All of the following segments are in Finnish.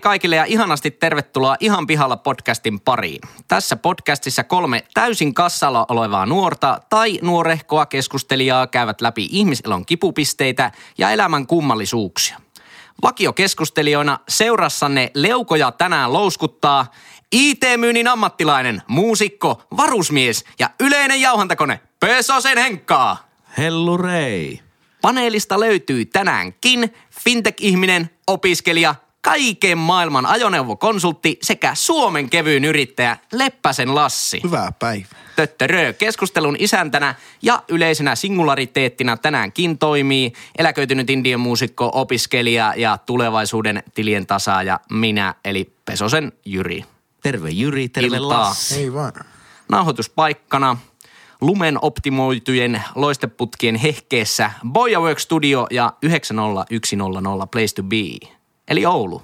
Kaikille ja ihanasti tervetuloa Ihan pihalla podcastin pariin. Tässä podcastissa kolme täysin kassalla olevaa nuorta tai nuorehkoa keskustelijaa käyvät läpi ihmiselon kipupisteitä ja elämän kummallisuuksia. Vakiokeskustelijoina seurassanne leukoja tänään louskuttaa IT-myynnin ammattilainen, muusikko, varusmies ja yleinen jauhantakone Pesosen Henkkaa. Hellurei. Paneelista löytyy tänäänkin fintech-ihminen, opiskelija, kaiken maailman ajoneuvokonsultti sekä Suomen kevyyn yrittäjä Leppäsen Lassi. Hyvää päivää. Töttörö. Keskustelun isäntänä ja yleisenä singulariteettina tänäänkin toimii eläköitynyt indian muusikko, opiskelija ja tulevaisuuden tilien tasaaja minä, eli Pesosen Jyri. Terve Jyri, terve Iltaa. Lassi. Ei vaan. Nauhoituspaikkana lumen optimoitujen loisteputkien hehkeessä Boya Work Studio ja 90100 Place to Be. Eli Oulu.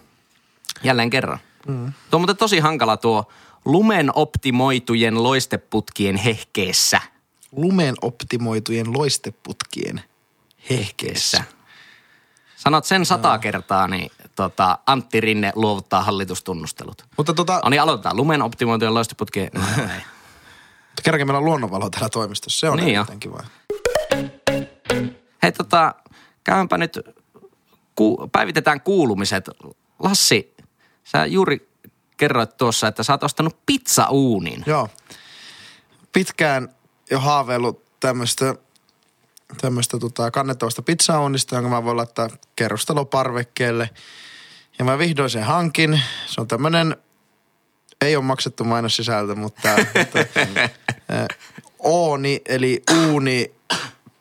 Jälleen kerran. Mm. Tuo on muuten tosi hankala tuo lumen optimoitujen loisteputkien hehkeessä. Lumen optimoitujen loisteputkien hehkeessä. Sanot sen sata kertaa, niin tota, Antti Rinne luovuttaa hallitustunnustelut. Mutta tota, No niin, aloitetaan. Lumen optimoitujen loisteputkien... Kerrankin meillä on luonnonvalo täällä toimistossa. Se on Niin jo. erittäin kiva. Hei tota, käymänpä nyt, ku, päivitetään kuulumiset. Lassi, sä juuri kerroit tuossa, että sä oot ostanut pizzauunin. Joo. Pitkään jo haaveillut tämmöistä tämmöistä tota, kannettavasta pizzauunista, jonka mä voin laittaa kerrostaloparvekkeelle. Ja mä vihdoin sen hankin. Se on tämmöinen, ei ole maksettu mainossisältö, mutta, mutta ä, Ooni, eli uuni,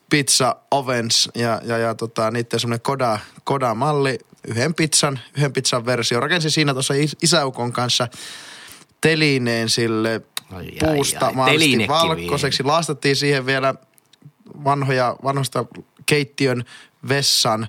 pizza ovens ja, ja, ja tota, niiden semmoinen koda, koda-malli, yhden pizzan, yhden pizzan versio. Rakensin siinä tuossa is- isäukon kanssa telineen sille Ai, ai, puusta ai, telinekivi. valkoiseksi. Laastattiin siihen vielä vanhoja, vanhoista keittiön vessan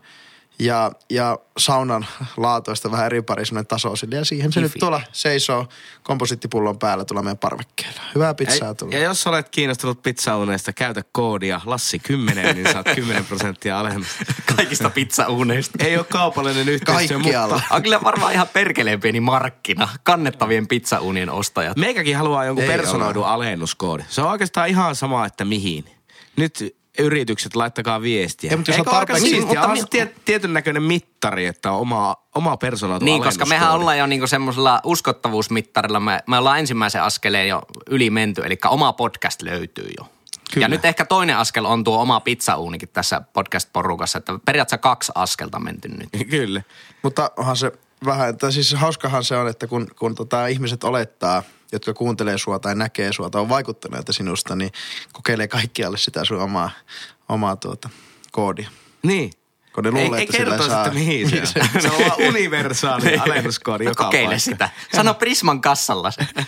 ja, ja saunan laatoista vähän eri pari semmoinen taso sille. Ja siihen se Kifi. nyt tuolla seisoo komposittipullon päällä tuolla meidän parvekkeella. Hyvää pizzaa tullut. Ja jos olet kiinnostunut pizzauneista, käytä koodia Lassi10, niin saat 10 prosenttia alennusta. Kaikista pizzauuneista. Ei ole kaupallinen yhteistyö, Kaikkialla. mutta On kyllä varmaan ihan perkeleen pieni markkina. Kannettavien pizzauunien ostajat. meikäkin haluaa jonkun Ei personoidun alennuskoodi. Se on oikeastaan ihan sama, että mihin. Nyt yritykset, laittakaa viestiä. Ei, mutta jos Eikö on tarpeeksi- siistiä? Mutta on mi- se tie, tietyn näköinen mittari, että on oma, oma personoitu Niin, koska mehän ollaan jo niinku semmoisella uskottavuusmittarilla, me, me ollaan ensimmäisen askeleen jo yli menty, eli oma podcast löytyy jo. Kyllä. Ja nyt ehkä toinen askel on tuo oma pizzauunikin tässä podcast-porukassa, että periaatteessa kaksi askelta menty nyt. Kyllä. Mutta onhan se vähän, tai siis hauskahan se on, että kun, kun tota ihmiset olettaa, jotka kuuntelee sua tai näkee sua tai on vaikuttaneita sinusta, niin kokeilee kaikkialle sitä sun omaa, omaa tuota, koodia. Niin. Kun ne Ei, luulee, ei että sillä kertoisi, saa- että mihin se on. Se on vaan universaali alennuskoodi joka Kokeile paikkaan. sitä. Sano Prisman kassalla se.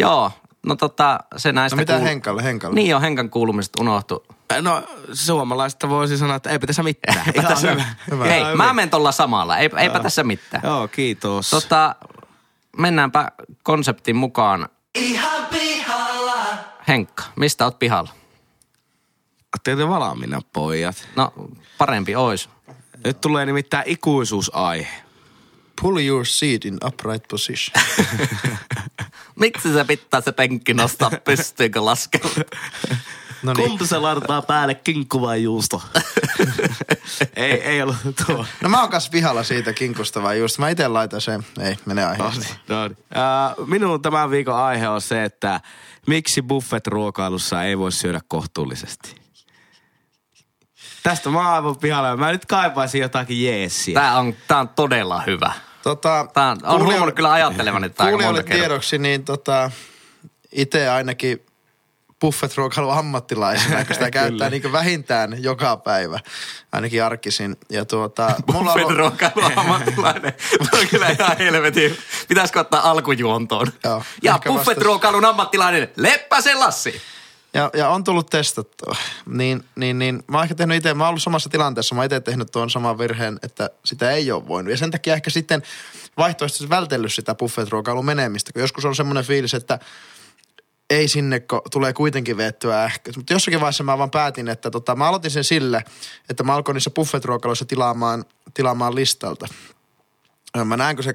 Joo, no tota, se näistä No mitä kuul- Henkalle, Henkalle? Niin jo, Henkan kuulumiset unohtu. No suomalaista voisi sanoa, että eipä tässä mitään. Eipä Ihan tässä, hyvä. hyvä. Hei, Ihan mä menen tuolla samalla, Eipä, eipä tässä mitään. Joo, kiitos. Tota, mennäänpä konseptin mukaan. Ihan pihalla. Henkka, mistä oot pihalla? Ootteko te valmiina, pojat? No, parempi ois. Nyt tulee nimittäin ikuisuusaihe. Pull your seat in upright position. Miksi se pitää se penkki nostaa pystyykö laskella? No niin. Kumpi se laitetaan päälle, kinkku vai juusto? ei, ei ollut tuo. No mä oon kanssa pihalla siitä kinkusta vai just. Mä itse laitan sen. Ei, mene aiheesta. No niin. Uh, minun tämän viikon aihe on se, että miksi buffet-ruokailussa ei voi syödä kohtuullisesti. Tästä mä oon aivan pihalla. Mä nyt kaipaisin jotakin jeesiä. Tää on, tää on todella hyvä. Tota, Tää on, on huomannut kyllä ajattelevan, että aika monta Kuulijoille kertaa. tiedoksi, niin tota, itse ainakin buffet-ruokailun ammattilaisena, kun sitä käyttää niin vähintään joka päivä, ainakin arkisin. Ja tuota, mulla on Buffet-ruokailu ammattilainen. Tuo on kyllä ihan helvetin. Pitäisikö ottaa alkujuontoon? Joo, ja buffet-ruokailun ammattilainen Leppäsen Lassi. ja, ja, on tullut testattua. Niin, niin, niin mä oon ehkä tehnyt itse, mä oon ollut samassa tilanteessa, mä oon itse tehnyt tuon saman virheen, että sitä ei ole voinut. Ja sen takia ehkä sitten vaihtoehtoisesti vältellyt sitä buffet-ruokailun menemistä, kun joskus on semmoinen fiilis, että ei sinne, kun tulee kuitenkin veettyä ähkö. Mutta jossakin vaiheessa mä vaan päätin, että tota, mä aloitin sen sille, että mä alkoin niissä buffet-ruokailuissa tilaamaan, tilaamaan listalta. mä näen, kun se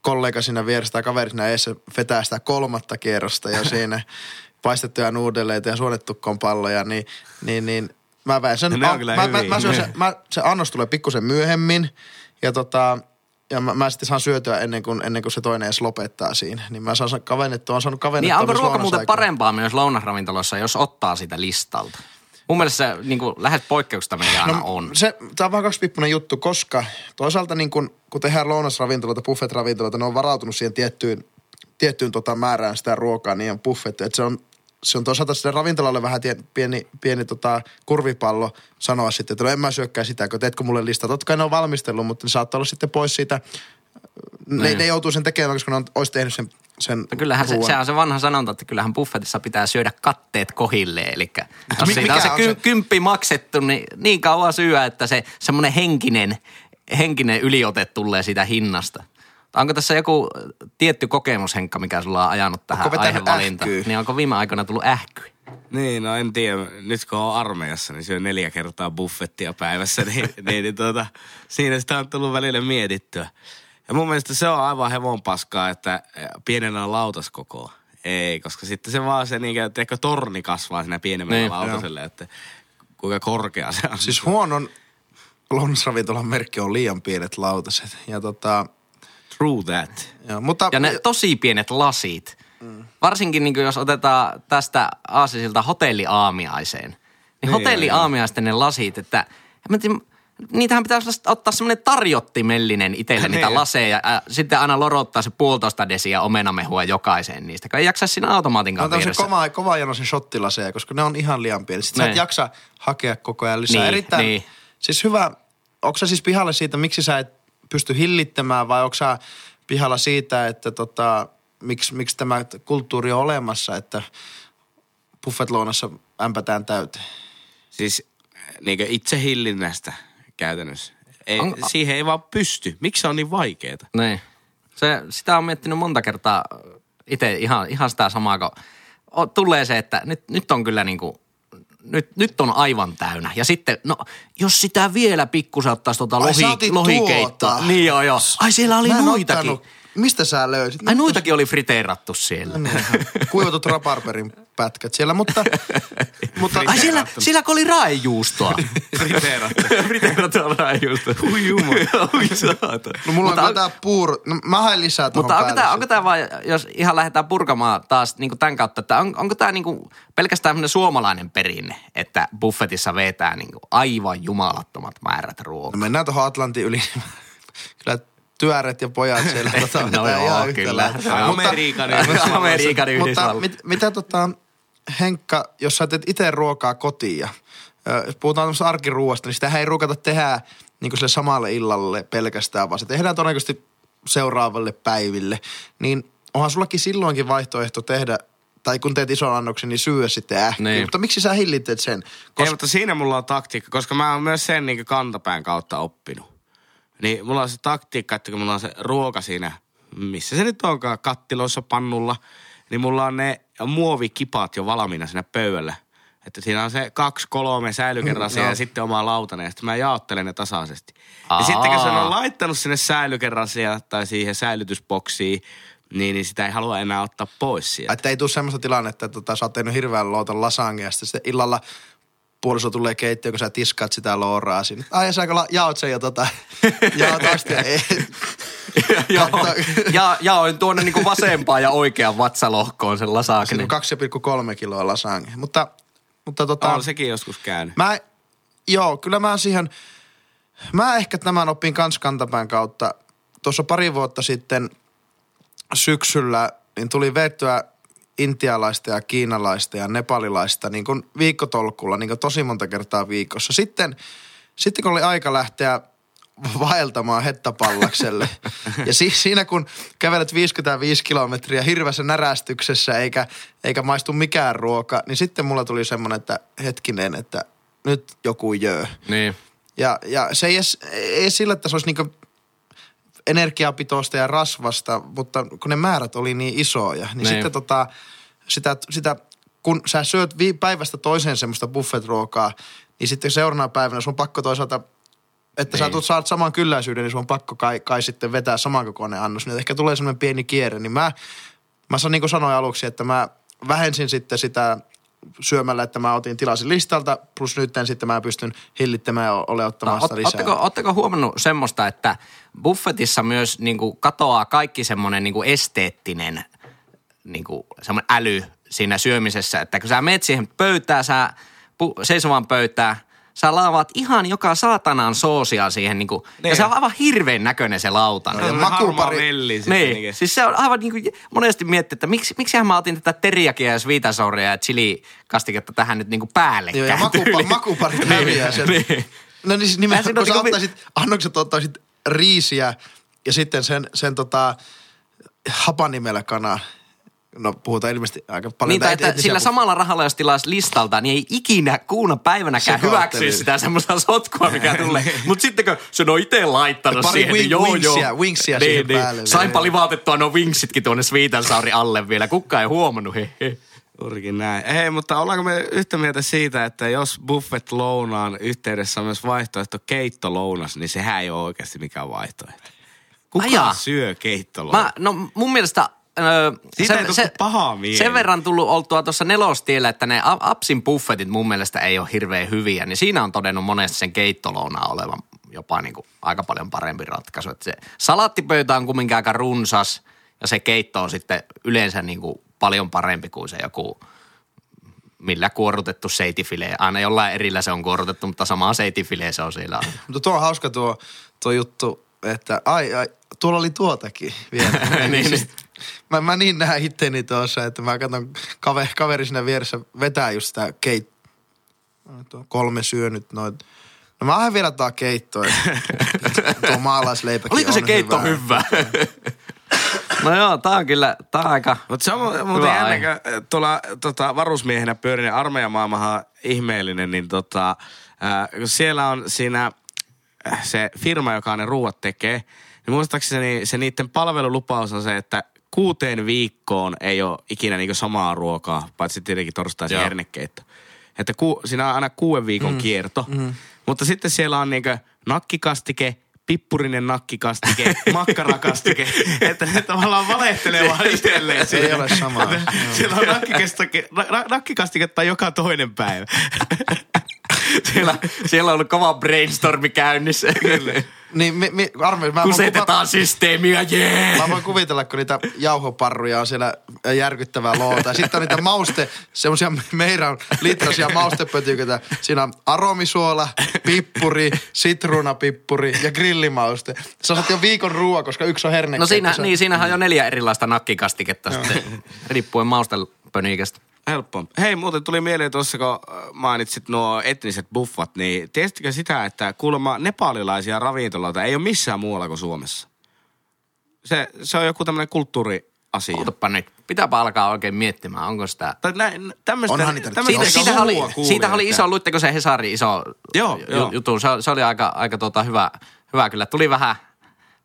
kollega siinä vieressä tai kaveri siinä edessä vetää sitä kolmatta kierrosta jo siinä paistettuja nuudeleita ja suonetukkoon palloja, niin, niin, niin mä väin sen. Ne on kyllä mä, mä, mä, syön se, mä, se annos tulee pikkusen myöhemmin ja tota, ja mä, mä sitten saan syötyä ennen kuin, ennen kuin se toinen edes lopettaa siinä. Niin mä saan kavennettua, on saanut Niin kavennettua onko myös ruoka muuten parempaa myös lounasravintolossa, jos ottaa sitä listalta? Mun mielestä se niin kuin, lähes poikkeuksesta meillä aina on. No, Se, tämä on vähän kaksipippunen juttu, koska toisaalta niin kun, kun tehdään lounasravintoloita, buffet-ravintoloita, ne on varautunut siihen tiettyyn, tiettyyn tota määrään sitä ruokaa, niin on buffet. Et se on, se on toisaalta sille ravintolalle vähän tie, pieni, pieni tota, kurvipallo sanoa sitten, että no en mä syökkää sitä, kun teetkö mulle listaa. Totta kai ne on valmistellut, mutta ne saattaa olla sitten pois siitä. Ne, Niin. ne joutuu sen tekemään, koska ne on, olisi tehnyt sen, sen No kyllähän se, sehän on se vanha sanonta, että kyllähän buffetissa pitää syödä katteet kohilleen. Eli jos Mi- siitä on se, on ky- se- kymppi maksettu, niin niin kauan syö, että se semmoinen henkinen, henkinen yliote tulee siitä hinnasta. Onko tässä joku tietty kokemus, Henkka, mikä sulla on ajanut tähän Onko aihevalintaan? Niin onko viime aikoina tullut ähky? Niin, no en tiedä. Nyt kun on armeijassa, niin syö neljä kertaa buffettia päivässä, niin, niin, niin tuota, siinä sitä on tullut välillä mietittyä. Ja mun mielestä se on aivan hevon paskaa, että pienenä on lautaskokoa. Ei, koska sitten se vaan se niin että ehkä torni kasvaa siinä pienemmällä Niin, lautaselle, että kuinka korkea se on. Siis huonon lounasravintolan merkki on liian pienet lautaset. Ja tota, True that. joo, mutta Ja ne tosi pienet lasit. Varsinkin niin jos otetaan tästä aasisilta hotelliaamiaiseen. Niin, Niin, hotelliaamiaisten ne lasit, että mä tiedä, niitähän pitäisi ottaa semmoinen tarjottimellinen itselle niitä Niin. laseja. Ja sitten aina lorottaa se puolitoista desiä omenamehua jokaiseen niistä. Kun ei jaksa siinä automaatin Ne kanssa tämmöisiä vieressä. kova, kova janoisen shottilaseja, koska ne on ihan liian pieni. Sitten sä et Niin. jaksa hakea koko ajan lisää. Niin, Erittäin, niin. siis hyvä, onko sä siis pihalla siitä, miksi sä et pysty hillittämään vai onko sä pihalla siitä, että tota, miksi, miksi tämä kulttuuri on olemassa, että buffetlounassa ämpätään täyteen? Siis niin itse hillinnästä käytännössä. Ei, On- siihen ei vaan pysty. Miksi se on niin vaikeeta? Niin. Se, sitä on miettinyt monta kertaa itse ihan, ihan sitä samaa, kun tulee se, että nyt, nyt on kyllä niin kuin, nyt, nyt on aivan täynnä. Ja sitten, no jos sitä vielä pikkusen ottaisi tuota lohi, lohikeittoa. tuota. Niin joo joo. Ai siellä oli Mä en muitakin. ottanut. Mistä sä löysit? Ai noitakin oli friteerattu siellä. Niin, kuivatut raparperin pätkät siellä, mutta, mutta Ai siellä, siellä kun oli raejuustoa. Friteerattu. friteerattua raejuustoa. Ui jumala. Saata. no mulla Mutta on on- tää puuro. No, mä haen lisää tuohon Mutta onko sit. onko tämä vaan, jos ihan lähdetään purkamaan taas niin tämän kautta, että on, onko tämä niin pelkästään tämmöinen suomalainen perinne, että buffetissa vetää niin aivan jumalattomat määrät No ruokaa? mennään tuohon Atlantin yli. Kyllä työret ja pojat siellä. tota, No joo, ihan yhtä kyllä. Mutta- Amerikan Amerikan Mutta mit, mitä tota, Henkka, jos sä teet itse ruokaa kotiin ja jos puhutaan tämmöistä arkiruuasta, niin sitä ei ruukata tehdä niin kuin sille samalle illalle pelkästään, vaan se tehdään todennäköisesti seuraavalle päiville. Niin onhan sullakin silloinkin vaihtoehto tehdä, tai kun teet ison annoksen, niin syö sitten ähkyä. Niin. Mutta miksi sä hillität sen? Ei, Koska mutta siinä mulla on taktiikka, koska mä oon myös sen niin kantapään kautta oppinut. Niin mulla on se taktiikka, että kun mulla on se ruoka siinä, missä se nyt onkaan, kattiloissa, pannulla, niin mulla on ne muovikipat jo valmiina siinä pöydällä. Että siinä on se kaksi, kolme säilykerasia Mm, ja sitten oma lautanen, ja sitten mä jaottelen ne tasaisesti. Aa. Ja sitten kun se on laittanut sinne säilykerasia tai siihen säilytysboksiin, niin, niin sitä ei halua enää ottaa pois sieltä. Että ei tule semmoista tilannetta, että tota, sä oot tehnyt hirveän loutan lasagne ja sitten illalla puoliso tulee keittiöön, kun sä tiskaat sitä looraa sinne. Ai, ja sä la- jaot sen ja tota, jaot astia. Joo, Katso- ja, jaoin tuonne niin kuin vasempaan ja oikean vatsalohkoon sen Siinä lasaakin. on 2,3 kiloa lasagne. Mutta, mutta tota, On sekin joskus käynyt. mä, joo, kyllä mä siihen, mä ehkä tämän opin kans kantapään kautta. Tuossa pari vuotta sitten syksyllä, niin tuli vettyä intialaista ja kiinalaista ja nepalilaista niin kuin viikkotolkulla niin kuin tosi monta kertaa viikossa. Sitten, sitten kun oli aika lähteä vaeltamaan hettapallakselle. ja si- siinä kun kävelet 55 kilometriä hirveässä närästyksessä eikä, eikä maistu mikään ruoka, niin sitten mulla tuli semmoinen, että hetkinen, että nyt joku jöö. Niin. Ja, ja se ei edes, ei sillä, että se olisi niinku energiapitoista ja rasvasta, mutta kun ne määrät oli niin isoja, niin Niin. sitten tota, sitä, sitä, kun sä syöt vi- päivästä toiseen semmoista buffet-ruokaa, niin sitten seuraavana päivänä sun on pakko toisaalta että sä tulet, saat saman kylläisyyden, niin sun on pakko kai, kai sitten vetää samankokoinen annos. Niin ehkä tulee semmoinen pieni kierre. Niin mä, mä niin kuin sanoin aluksi, että mä vähensin sitten sitä syömällä, että mä otin tilasin listalta, plus nyt sitten mä pystyn hillittämään ja ole ottamaan No, sitä lisää. Oletteko, ootteko huomannut semmoista, että buffetissa myös niin kuin katoaa kaikki semmoinen niin kuin esteettinen niin kuin semmoinen äly siinä syömisessä, että kun sä meet siihen pöytään, sä pu- seisovaan pöytään, sä laavaat ihan joka saatanan soosia siihen niin kuin, ja Niin. se on aivan hirveän näköinen se lauta. No, niin. ja makupari- velli Niin, niinkin. siis se on aivan niin kuin, monesti miettiä, että miksi, miksihän mä otin tätä teriakia ja sweetasouria ja chili-kastiketta tähän nyt niin kuin päällekään. Joo, ja makupa, tyyliin. makuparit häviää sieltä. niin. No niin siis nimenomaan, kun sä ole niinku- ottaisit, annokset ottaisit riisiä ja sitten sen, sen tota, hapanimellä kanaa. No puhutaan ilmeisesti aika paljon. Niin, tai että sillä buff- samalla rahalla, jos tilaisi listalta, niin ei ikinä kuuna päivänäkään Se hyväksy sitä semmoista sotkua, mikä tulee. Mutta sitten kun se on itse laittanut Pari siihen, niin wing- joo wingsia- joo. wingsia niin, siihen niin. päälle. Sainpa livautettua nuo wingsitkin tuonne Sourin alle vielä. Kukaan ei huomannut. He, he. Juurikin näin. Hei, mutta ollaanko me yhtä mieltä siitä, että jos buffet lounaan yhteydessä on myös vaihtoehto keittolounas, niin sehän ei ole oikeasti mikään vaihtoehto. Kuka Ajaa. syö keittolounas? Mä, no mun mielestä... Öö, Siitä ei tule pahaa mieli. Sen verran tullut oltua tuossa nelostiellä, että ne Apsin buffetit mun mielestä ei ole hirveän hyviä, niin siinä on todennut monesti sen keittolouna olevan jopa niin kuin aika paljon parempi ratkaisu. Että se salaattipöytä on kumminkin aika runsas ja se keitto on sitten yleensä niin kuin paljon parempi kuin se joku millä kuorutettu seitifile. Aina jollain erillä se on kuorutettu, mutta sama seitifile se on siellä. Mutta tuo on hauska tuo, tuo juttu, että ai, ai, tuolla oli tuotakin vielä. Niin, niin, niin. siis, mä, mä niin näen itteni tuossa, että mä katson kaveri, kaveri siinä vieressä vetää just sitä keit... Tuo kolme syönyt noin. No mä aion vielä tää keittoa. tuo maalaisleipäkin Oliko se on keitto hyvä? no joo, tää on kyllä, tää on aika... Mutta se on mu- muuten Hyvä jännä, kun tuolla tota, varusmiehenä pyörin, niin armeijamaailmahan on ihmeellinen, niin tota, kun siellä on siinä äh, se firma, joka ne ruuat tekee, niin muistaakseni se niiden palvelulupaus on se, että kuuteen viikkoon ei ole ikinä niinku samaa ruokaa, paitsi tietenkin torstaisin hernekeitto. Että ku, siinä on aina kuuden viikon mm. kierto. Mm. Mutta sitten siellä on niinku nakkikastike, pippurinen nakkikastike, makkarakastike, että ne tavallaan valehtelee vaan itselleen. Ei ole samaa. Siellä on nakkikastike, na, na- nakkikastiketta joka toinen päivä. Siellä, siellä on ollut kova brainstormi käynnissä. Niin, mi, mi, Arme, mä, Kusetetaan systeemiä, jee! Mä voin kuvitella, kun niitä jauhoparruja on siellä järkyttävää loota. Ja sitten on niitä mauste, semmosia meidän litrasia maustepötyköitä. Siinä on aromisuola, pippuri, sitruunapippuri ja grillimauste. Sä saat jo viikon ruoa, koska yksi on herne. No siinä, niin, siinähän on jo neljä erilaista nakkikastiketta sitten, riippuen maustelpönikästä. Helppo. Hei, muuten tuli mieleen tuossa, kun äh, mainitsit nuo etniset buffat, niin tiesittekö sitä, että kuulemma nepalilaisia ravintoloita ei ole missään muualla kuin Suomessa? Se, se on joku tämmöinen kulttuuriasia. Ootapa nyt. Pitääpä alkaa oikein miettimään, onko sitä... Tai näin, tämmöistä, Onhan niitä tämmöistä Siitä, oli, siitä iso, luitteko se Hesarin iso Joo, ju- joo. juttu? Se, se oli aika, aika tuota hyvä, hyvä kyllä. Tuli vähän,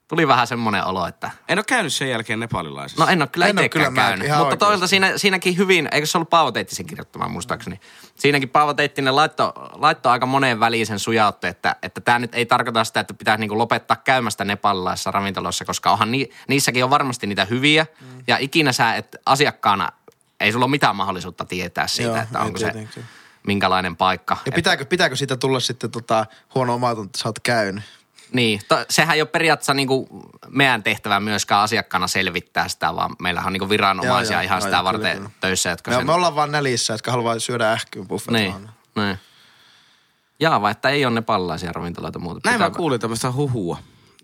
tuli vähän semmoinen olo, että... En ole käynyt sen jälkeen nepalilaisessa. No en ole kyllä itsekään kyllä käynyt. ihan Mutta oikeesti. toisaalta siinä, siinäkin hyvin, eikö se ollut Paavo Teittisen kirjoittama muistaakseni? Siinäkin Paavo Teittinen laittoi laitto aika moneen väliin sen sujauttu, että, että tämä nyt ei tarkoita sitä, että pitää niinku lopettaa käymästä nepalilaisissa ravintoloissa, koska onhan ni, niissäkin on varmasti niitä hyviä. Mm. Ja ikinä sä et asiakkaana, ei sulla ole mitään mahdollisuutta tietää siitä, Joo, että onko se tietenkin. minkälainen paikka. Ja pitääkö, pitääkö siitä tulla sitten tota, huono omatunto, että sä oot käynyt? Niin, to, sehän ei ole periaatteessa niinku meidän tehtävä myöskään asiakkaana selvittää sitä, vaan meillähän on niinku viranomaisia Joo, joo, ihan joo, sitä joo, varten kyllä, kyllä. töissä, jotka Me, sen... me ollaan vaan nälissä, jotka haluaa syödä ähkyyn buffet. Niin, niin. Jaava, että ei ole ne pallaisia ravintoloita muuta. Näin mä Pitääpä- kuulin tämmöistä huhua.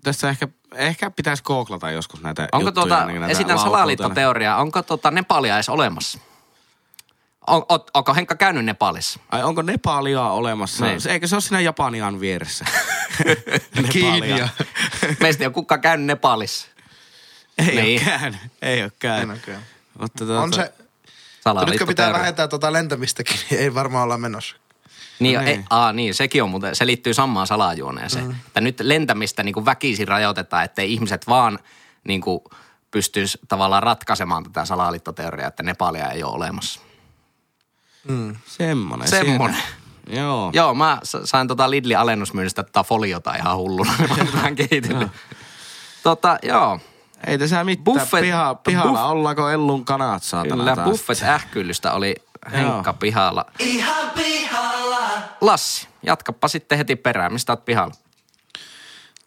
Tässä ehkä, ehkä pitäisi googlata joskus näitä Onko juttuja. tuota, niin näitä esitän salaliittoteoriaa, onko tuota Nepalia edes olemassa? On, on, onko Henkka käynyt Nepalissa? Ai onko Nepalia olemassa? Niin. Se, eikö se ole siinä Japanian vieressä? Kiinia. Meistä ei ole kukaan käynyt Nepalissa. Ei Niin. ole käynyt. Ei ole käynyt. Mutta tuota, On se, nyt kun pitää vähentää tota lentämistäkin, niin ei varmaan olla menossa. Niin, Niin. ei, aa, niin, sekin on muuten, se liittyy samaan salajuoneeseen. Mm. Että nyt lentämistä niin kuin väkisin rajoitetaan, ettei ihmiset vaan niin kuin pystyisi tavallaan ratkaisemaan tätä salaliittoteoriaa, että Nepalia ei ole olemassa. Semmonen. Semmonen. Siellä. Joo. Joo, mä sa- sain tota Lidlin alennusmyynnistä tätä foliota ihan hulluna. Mä oon vähän kehitellyt. Tota, joo. Ei tässä mitään. Buffet- Piha, pihalla buff- ollaanko Ellun kanat saatana Kyllä, taas. Buffet ähkyllystä oli Henkka pihalla. Ihan pihalla. Lassi, jatkappa sitten heti perään. Mistä oot pihalla?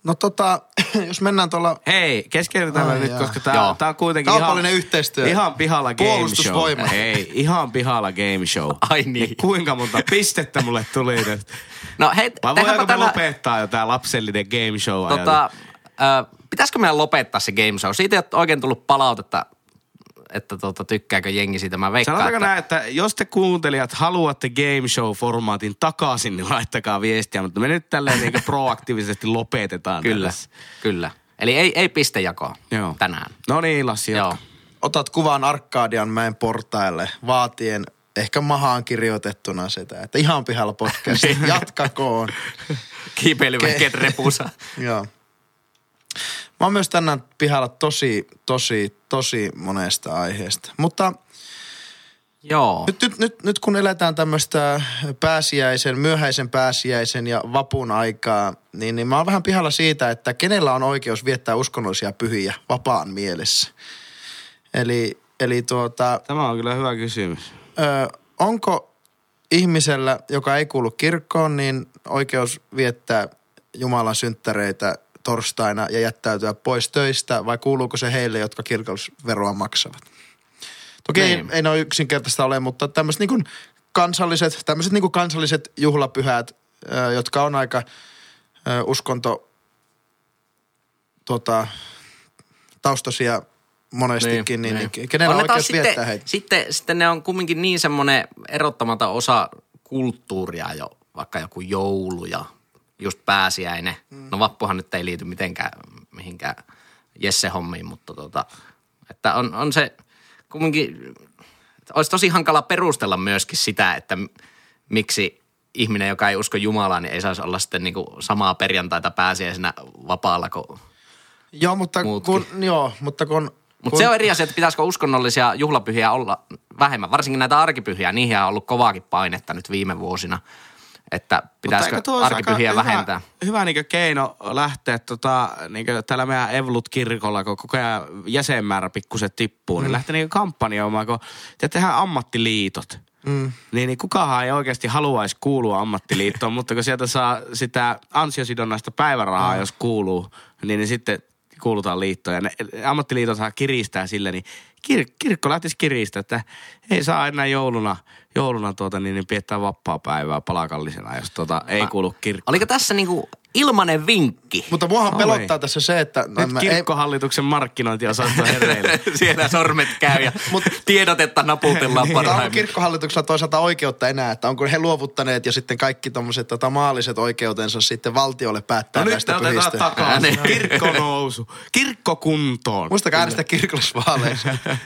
No tota, jos mennään tuolla Hei, keskeytetään Ai nyt, jaa. koska tää, Joo. tää on kuitenkin ihan, yhteistyö. ihan pihalla game show. Puolustusvoima. Ei, ihan pihalla game show. Ai niin. kuinka monta pistettä mulle tuli nyt? No hei, Vai tehdäänpä voidaanko me tänä- lopettaa jo tää lapsellinen game show Tota, ö, pitäisikö meidän lopettaa se game show? Siitä ei ole oikein tullut palautetta, että tota, tykkääkö jengi siitä. Mä veikkaan, Sanotaanko että... näin, että jos te kuuntelijat haluatte game show-formaatin takaisin, niin laittakaa viestiä, mutta me nyt tälleen niin proaktiivisesti lopetetaan. Kyllä, tällaista. kyllä. Eli ei, ei pistejakoa Joo. tänään. No niin, Lassi, Joo. otat kuvan Arkadian mäen portaille vaatien ehkä mahaan kirjoitettuna sitä, että ihan pihalla podcast, jatkakoon. Kiipeilyvehkeet repussa. Joo. Mä oon myös tänään pihalla tosi, tosi, tosi monesta aiheesta. Mutta Joo. nyt, nyt, nyt, nyt kun eletään tämmöistä pääsiäisen, myöhäisen pääsiäisen ja vapun aikaa, niin, niin mä oon vähän pihalla siitä, että kenellä on oikeus viettää uskonnollisia pyhiä vapaan mielessä. Eli, eli tuota, Tämä on kyllä hyvä kysymys. ö, onko ihmisellä, joka ei kuulu kirkkoon, niin oikeus viettää Jumalan synttäreitä torstaina ja jättäytyä pois töistä, vai kuuluuko se heille, jotka kirkollisveroa maksavat? Toki ei, Niin. ei ne ole yksinkertaista ole, mutta tämmöiset niin kansalliset, tämmöiset niin kansalliset juhlapyhät, jotka on aika uskonto tota, taustaisia monestikin, niin, niin, niin kenellä on, oikeus viettää sitten, heitä? Sitten, sitten ne on kumminkin niin semmoinen erottamaton osa kulttuuria jo, vaikka joku joulu ja just pääsiäinen. Mm. No vappuhan nyt ei liity mitenkään mihinkään Jesse-hommiin, mutta tota, että on, on se kumminkin, olisi tosi hankala perustella myöskin sitä, että miksi ihminen, joka ei usko Jumalaa, niin ei saisi olla sitten niin samaa perjantaita pääsiäisenä vapaalla kuin Joo, mutta muutkin. kun, joo, mutta kun... mutta kun, se on eri asia, että pitäisikö uskonnollisia juhlapyhiä olla vähemmän. Varsinkin näitä arkipyhiä, niihin on ollut kovaakin painetta nyt viime vuosina. Että pitäisikö arkipyhiä vähentää. Hyvä, hyvä niin keino lähteä tota, niin täällä meidän Evlut-kirkolla, kun koko ajan jäsenmäärä pikkusen tippuu, mm. niin lähteä niin kampanjoimaan, kun te tehdään ammattiliitot. Mm. Niin, niin kukahan ei oikeasti haluaisi kuulua ammattiliittoon, mutta kun sieltä saa sitä ansiosidonnaista päivärahaa, mm. jos kuuluu, niin, niin sitten kuulutaan liittoon. Ja ne, ammattiliitothan kiristää sille, niin kir, kirkko lähtisi kiristää, että ei saa enää jouluna, jouluna tuota, niin, niin piettää vapaa-päivää palakallisena, jos tuota, ei kuulu kirkkoon. Oliko tässä niinku ilmanen vinkki? Mutta muahan Oi. pelottaa tässä se, että... no Nyt mä- ei, kirkkohallituksen markkinointiosasto hereillä. Siellä sormet käy ja tiedotetta naputellaan onko parhaimmin. kirkkohallituksella toisaalta oikeutta enää, että onko he luovuttaneet jo sitten kaikki tommoset tota, maalliset oikeutensa sitten valtiolle päättää No nyt näistä otetaan pyhistä? takaisin. Niin. Kirkko nousu. Kirkko kuntoon. Muistakaa äänestää kirkollisvaaleissa.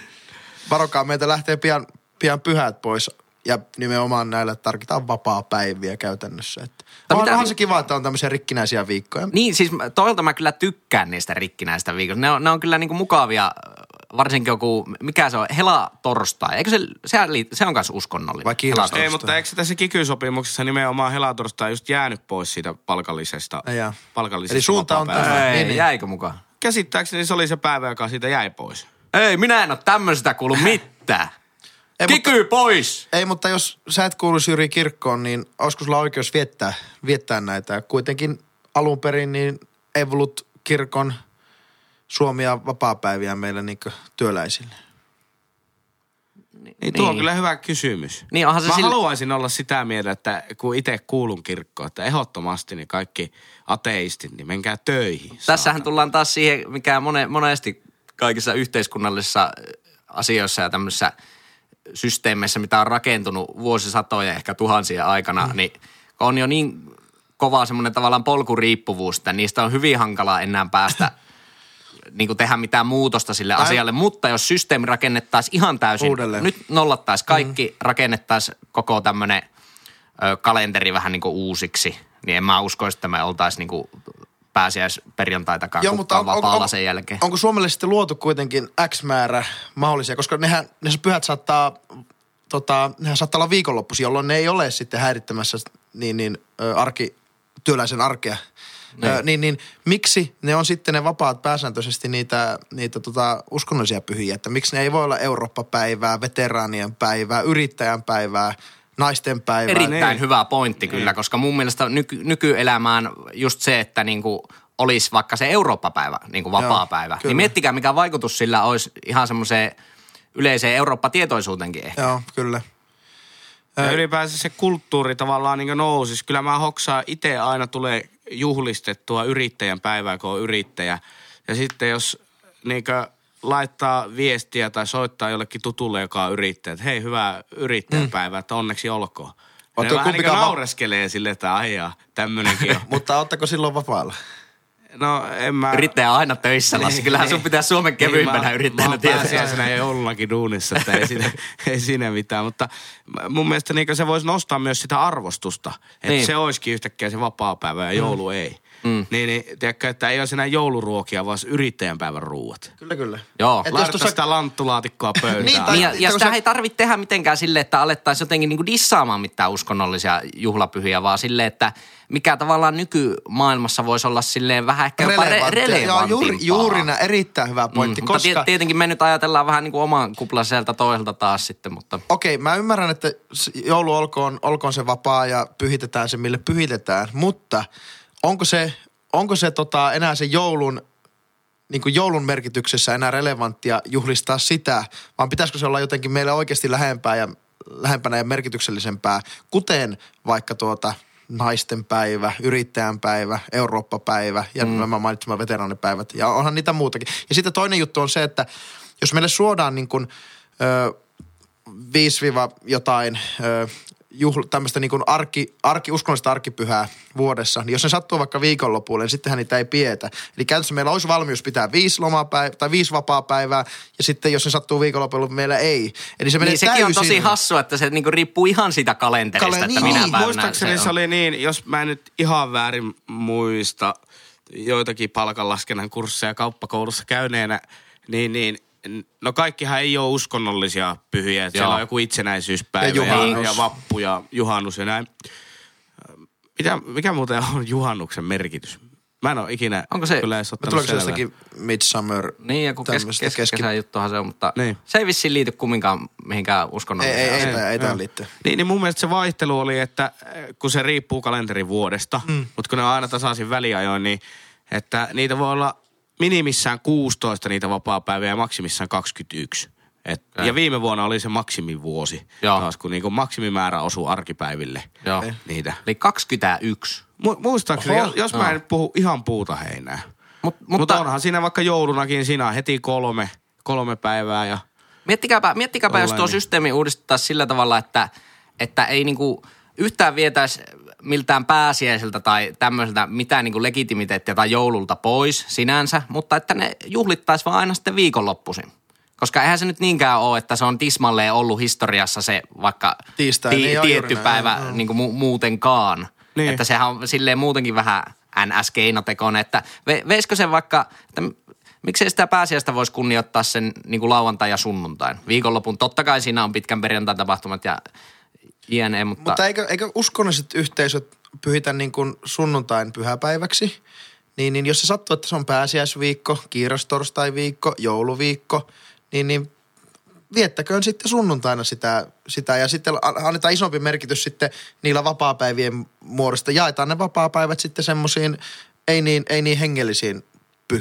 Varokaa, meiltä lähtee pian, pian pyhät pois ja nimenomaan näillä tarkitaan vapaa-päiviä käytännössä. Että on, mitä- onhan se kiva, että on tämmöisiä rikkinäisiä viikkoja. Niin, siis mä- toisaalta mä kyllä tykkään niistä rikkinäistä viikosta. Ne on, ne on kyllä niinku mukavia, varsinkin joku, mikä se on, hela-torstai. Eikö se, se, se on kanssa uskonnollinen? Vai kiinnostaa? Ei, mutta eikö tässä kikysopimuksessa nimenomaan helatorsta just jäänyt pois siitä palkallisesta, Ei jaa. palkallisesta Eli suunta on tämä. Ei, Niin, niin. jäikö mukaan? Käsittääkseni se oli se päivä, joka siitä jäi pois. Ei, minä en ole tämmöisestä kuullut mitään. Ei, Kiky pois! Ei, mutta jos sä et kuulu Jyri kirkkoon, niin olisiko sulla oikeus viettää, viettää näitä? Kuitenkin alun perin niin ei ollut kirkon suomia vapaapäiviä meille niin työläisille. Niin, tuo on Niin. kyllä hyvä kysymys. Niin, onhan se Mä sillä- haluaisin olla sitä mieltä, että kun itse kuulun kirkkoon, että ehdottomasti niin kaikki ateistit, niin menkää töihin. Tässähän tullaan taas siihen, mikä mone, monesti kaikissa yhteiskunnallisissa asioissa ja tämmöisissä systeemeissä, mitä on rakentunut vuosisatoja, ehkä tuhansien aikana, mm. niin on jo niin kova semmoinen tavallaan polkuriippuvuus, että niistä on hyvin hankalaa enää päästä niin kuin tehdä mitään muutosta sille Tai- asialle. Mutta jos systeemi rakennettaisiin ihan täysin, Uudelleen. nyt nollattaisiin kaikki, mm. rakennettaisiin koko tämmöinen kalenteri vähän niin kuin uusiksi, niin en mä usko, että me oltaisiin niin kuin pääsiäisperjantaitakaan Joo, mutta on, on, vapaalla on, sen jälkeen. onko Suomelle sitten luotu kuitenkin X määrä mahdollisia, koska nehän, ne pyhät saattaa, tota, nehän saattaa olla viikonloppuisin, jolloin ne ei ole sitten häirittämässä niin, niin arki, työläisen arkea. Niin. Ö, niin, niin miksi ne on sitten ne vapaat pääsääntöisesti niitä, niitä tota, uskonnollisia pyhiä, että miksi ne ei voi olla Eurooppa-päivää, veteraanien päivää, yrittäjän päivää, naisten päivää. Erittäin Niin. hyvä pointti kyllä, koska mun mielestä nyky, nykyelämään just se, että niinku olisi vaikka se Eurooppa-päivä, niin kuin vapaa-päivä, kyllä. niin miettikää mikä vaikutus sillä olisi ihan semmoiseen yleiseen Eurooppa-tietoisuutenkin ehkä. Joo, kyllä. Ja ylipäänsä se kulttuuri tavallaan niin nousisi. Kyllä mä hoksaan itse aina tulee juhlistettua yrittäjän päivää, kun on yrittäjä. Ja sitten jos niin laittaa viestiä tai soittaa jollekin tutulle, joka on yrittäjä, että hei, hyvää yrittäjän päivää, että onneksi olkoon. Ne Ootteko vähän niin kumpikaan va- naureskelee sille, että aijaa, tämmöinenkin on. Mutta ootteko silloin vapaalla? No en mä... Yrittäjä on aina töissä, Lassi. Niin, Kyllähän sun niin. pitää Suomen kevyimpänä Niin, mä- yrittäjänä Mä oon tietää. ja joulunakin duunissa, että ei siinä, ei siinä mitään. Mutta mun mielestä niin se voisi nostaa myös sitä arvostusta. Että Niin. se olisikin yhtäkkiä se vapaa-päivä ja joulu ei. Mm. Niin, niin tiedätkö, että ei olisi enää jouluruokia, vaan yrittäjän päivän ruuat. Kyllä, kyllä. Joo. Laittaa tuossa sitä lanttulaatikkoa pöytään. Niin, tai- Niin, ja, ja kun sitä se- ei tarvitse tehdä mitenkään sille, että alettaisiin jotenkin niinku dissaamaan mitään uskonnollisia juhlapyhiä, vaan sille, että mikä tavallaan nykymaailmassa voisi olla silleen vähän ehkä jopa re- relevanttia. Joo, juuri, juuri näin, erittäin hyvä pointti, Mm, koska... Mutta tie- tietenkin me nyt ajatellaan vähän niin kuin oman kuplaselta toiselta taas sitten, mutta Okei, mä ymmärrän, että joulu olkoon, olkoon se vapaa ja pyhitetään se, mille pyhitetään, mutta onko se, onko se tota, enää se joulun, niin kuin joulun merkityksessä enää relevanttia juhlistaa sitä, vaan pitäisikö se olla jotenkin meille oikeasti lähempää ja, lähempänä ja merkityksellisempää, kuten vaikka tuota naisten päivä, yrittäjän päivä, Eurooppa-päivä ja mm. nämä mainitsemaan veteraanipäivät. Ja onhan niitä muutakin. Ja sitten toinen juttu on se, että jos meille suodaan niin kuin, ö, 5 jotain ö, juhl, tämmöistä niin kuin arki, arki, uskonnollista arkipyhää vuodessa, niin jos ne sattuu vaikka viikonlopulle, niin sittenhän niitä ei pietä. Eli käytännössä meillä olisi valmius pitää viisi lomapäivää tai viisi vapaa-päivää, ja sitten jos ne sattuu viikonlopulle, meillä ei. Eli se menee niin sekin täysin... on tosi hassua, että se niinku riippuu ihan siitä kalenterista, Kale- että niin, minä niin, päivänä Muistaakseni se, on. oli niin, jos mä en nyt ihan väärin muista joitakin palkanlaskennan kursseja kauppakoulussa käyneenä, niin, niin no kaikkihan ei ole uskonnollisia pyhiä. Että Joo. siellä on joku itsenäisyyspäivä Ja ja, juhannus. ja, vappu ja juhannus ja näin. Mitä, mikä muuten on juhannuksen merkitys? Mä en ole ikinä Onko se- kyllä edes Mutta ottanut tuleeko se jostakin Midsummer? Niin, ja kun kes, kes, kesän juttuhan se on, mutta Niin. se ei vissiin liity kumminkaan mihinkään Ei, uskonnolliseen ei, ei, asiaan. ei, ei tähän liittyy. Niin, niin mun mielestä se vaihtelu oli, että eh, kun se riippuu kalenterin vuodesta, mm. mutta kun ne on aina tasaisin väliajoin, niin että niitä voi olla minimissään 16 niitä vapaa-päiviä ja maksimissaan 21. Et, ja viime vuonna oli se maksimivuosi Joo. taas, kun niinku maksimimäärä osuu arkipäiville Joo. niitä. Eli 21. Mu- muistaakseni, Oho. jos, jos mä en puhu ihan puuta heinää. Mut, Mutta mutta onhan siinä vaikka joulunakin, siinä on heti kolme, kolme päivää ja miettikääpä, miettikääpä jos tuo niin. systeemi uudistettaisiin sillä tavalla, että, että ei niinku yhtään vietäisi miltään pääsiäiseltä tai tämmöiseltä mitään niinku legitimiteettiä tai joululta pois sinänsä, mutta että ne juhlittaisi vaan aina sitten viikonloppuisin. Koska eihän se nyt niinkään ole, että se on tismalleen ollut historiassa se vaikka Tiistai, niin joo, tietty juuri näin, päivä joo. niin kuin mu- muutenkaan. Niin. Että sehän on silleen muutenkin vähän NS-keinotekoinen, että ve, veisikö sen vaikka, että miksei sitä pääsiäistä voisi kunnioittaa sen niin kuin lauantai ja sunnuntain. Viikonlopun, totta kai siinä on pitkän perjantain tapahtumat ja jne, mutta, Mutta eikö, eikö uskonnolliset yhteisöt pyhitä niin kuin sunnuntain pyhäpäiväksi? Niin, niin jos se sattuu, että se on pääsiäisviikko, kiirostorstai-viikko, jouluviikko, niin, niin viettäköön sitten sunnuntaina sitä, sitä ja sitten annetaan isompi merkitys sitten niillä vapaapäivien muodosta. Jaetaan ne vapaapäivät sitten semmoisiin ei niin, ei niin hengellisiin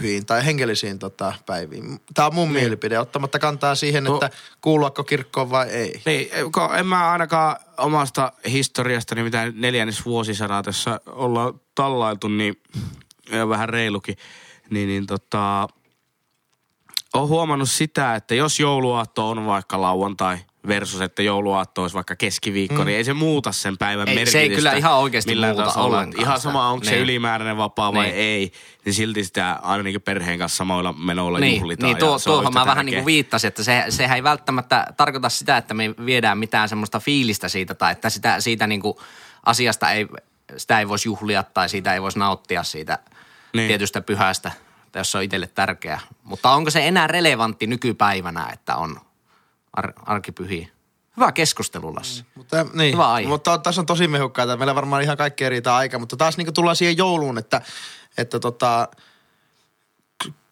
pyhiin tai hengellisiin tota, päiviin. Tämä on mun Niin. mielipide, ottamatta kantaa siihen, Tuo- että kuuluako kirkkoon vai ei. Niin, en mä ainakaan omasta historiastani, mitä neljännes vuosisadaa tässä ollaan tallailtu, niin vähän reilukin, niin, niin tota, olen huomannut sitä, että jos jouluaatto on vaikka lauantai versus, että jouluaatto olisi vaikka keskiviikko, mm. niin ei se muuta sen päivän Ei, se ei merkitystä. kyllä ihan oikeasti muuta tasolla. ollenkaan Ihan sama, onko se Niin. ylimääräinen vapaa vai Niin. ei, niin silti sitä aina niin perheen kanssa samoilla menoilla niin, juhlitaan. niin tuo, se tuohon mä vähän niin tärkeä. kuin viittasin, että se, sehän ei välttämättä tarkoita sitä, että me viedään mitään semmoista fiilistä siitä tai että sitä, siitä niin kuin asiasta ei, sitä ei voisi juhlia tai siitä ei voisi nauttia siitä niin. Tietystä pyhästä, jos se on itselle tärkeä. Mutta onko se enää relevantti nykypäivänä, että on ar- arkipyhiä? Hyvä keskustelu, Lassi. Mutta, niin, Hyvä aihe. mutta tässä on tosi mehukkaita. Meillä varmaan ihan kaikkea riitä aika, mutta taas niin tullaan siihen jouluun, että, että tota,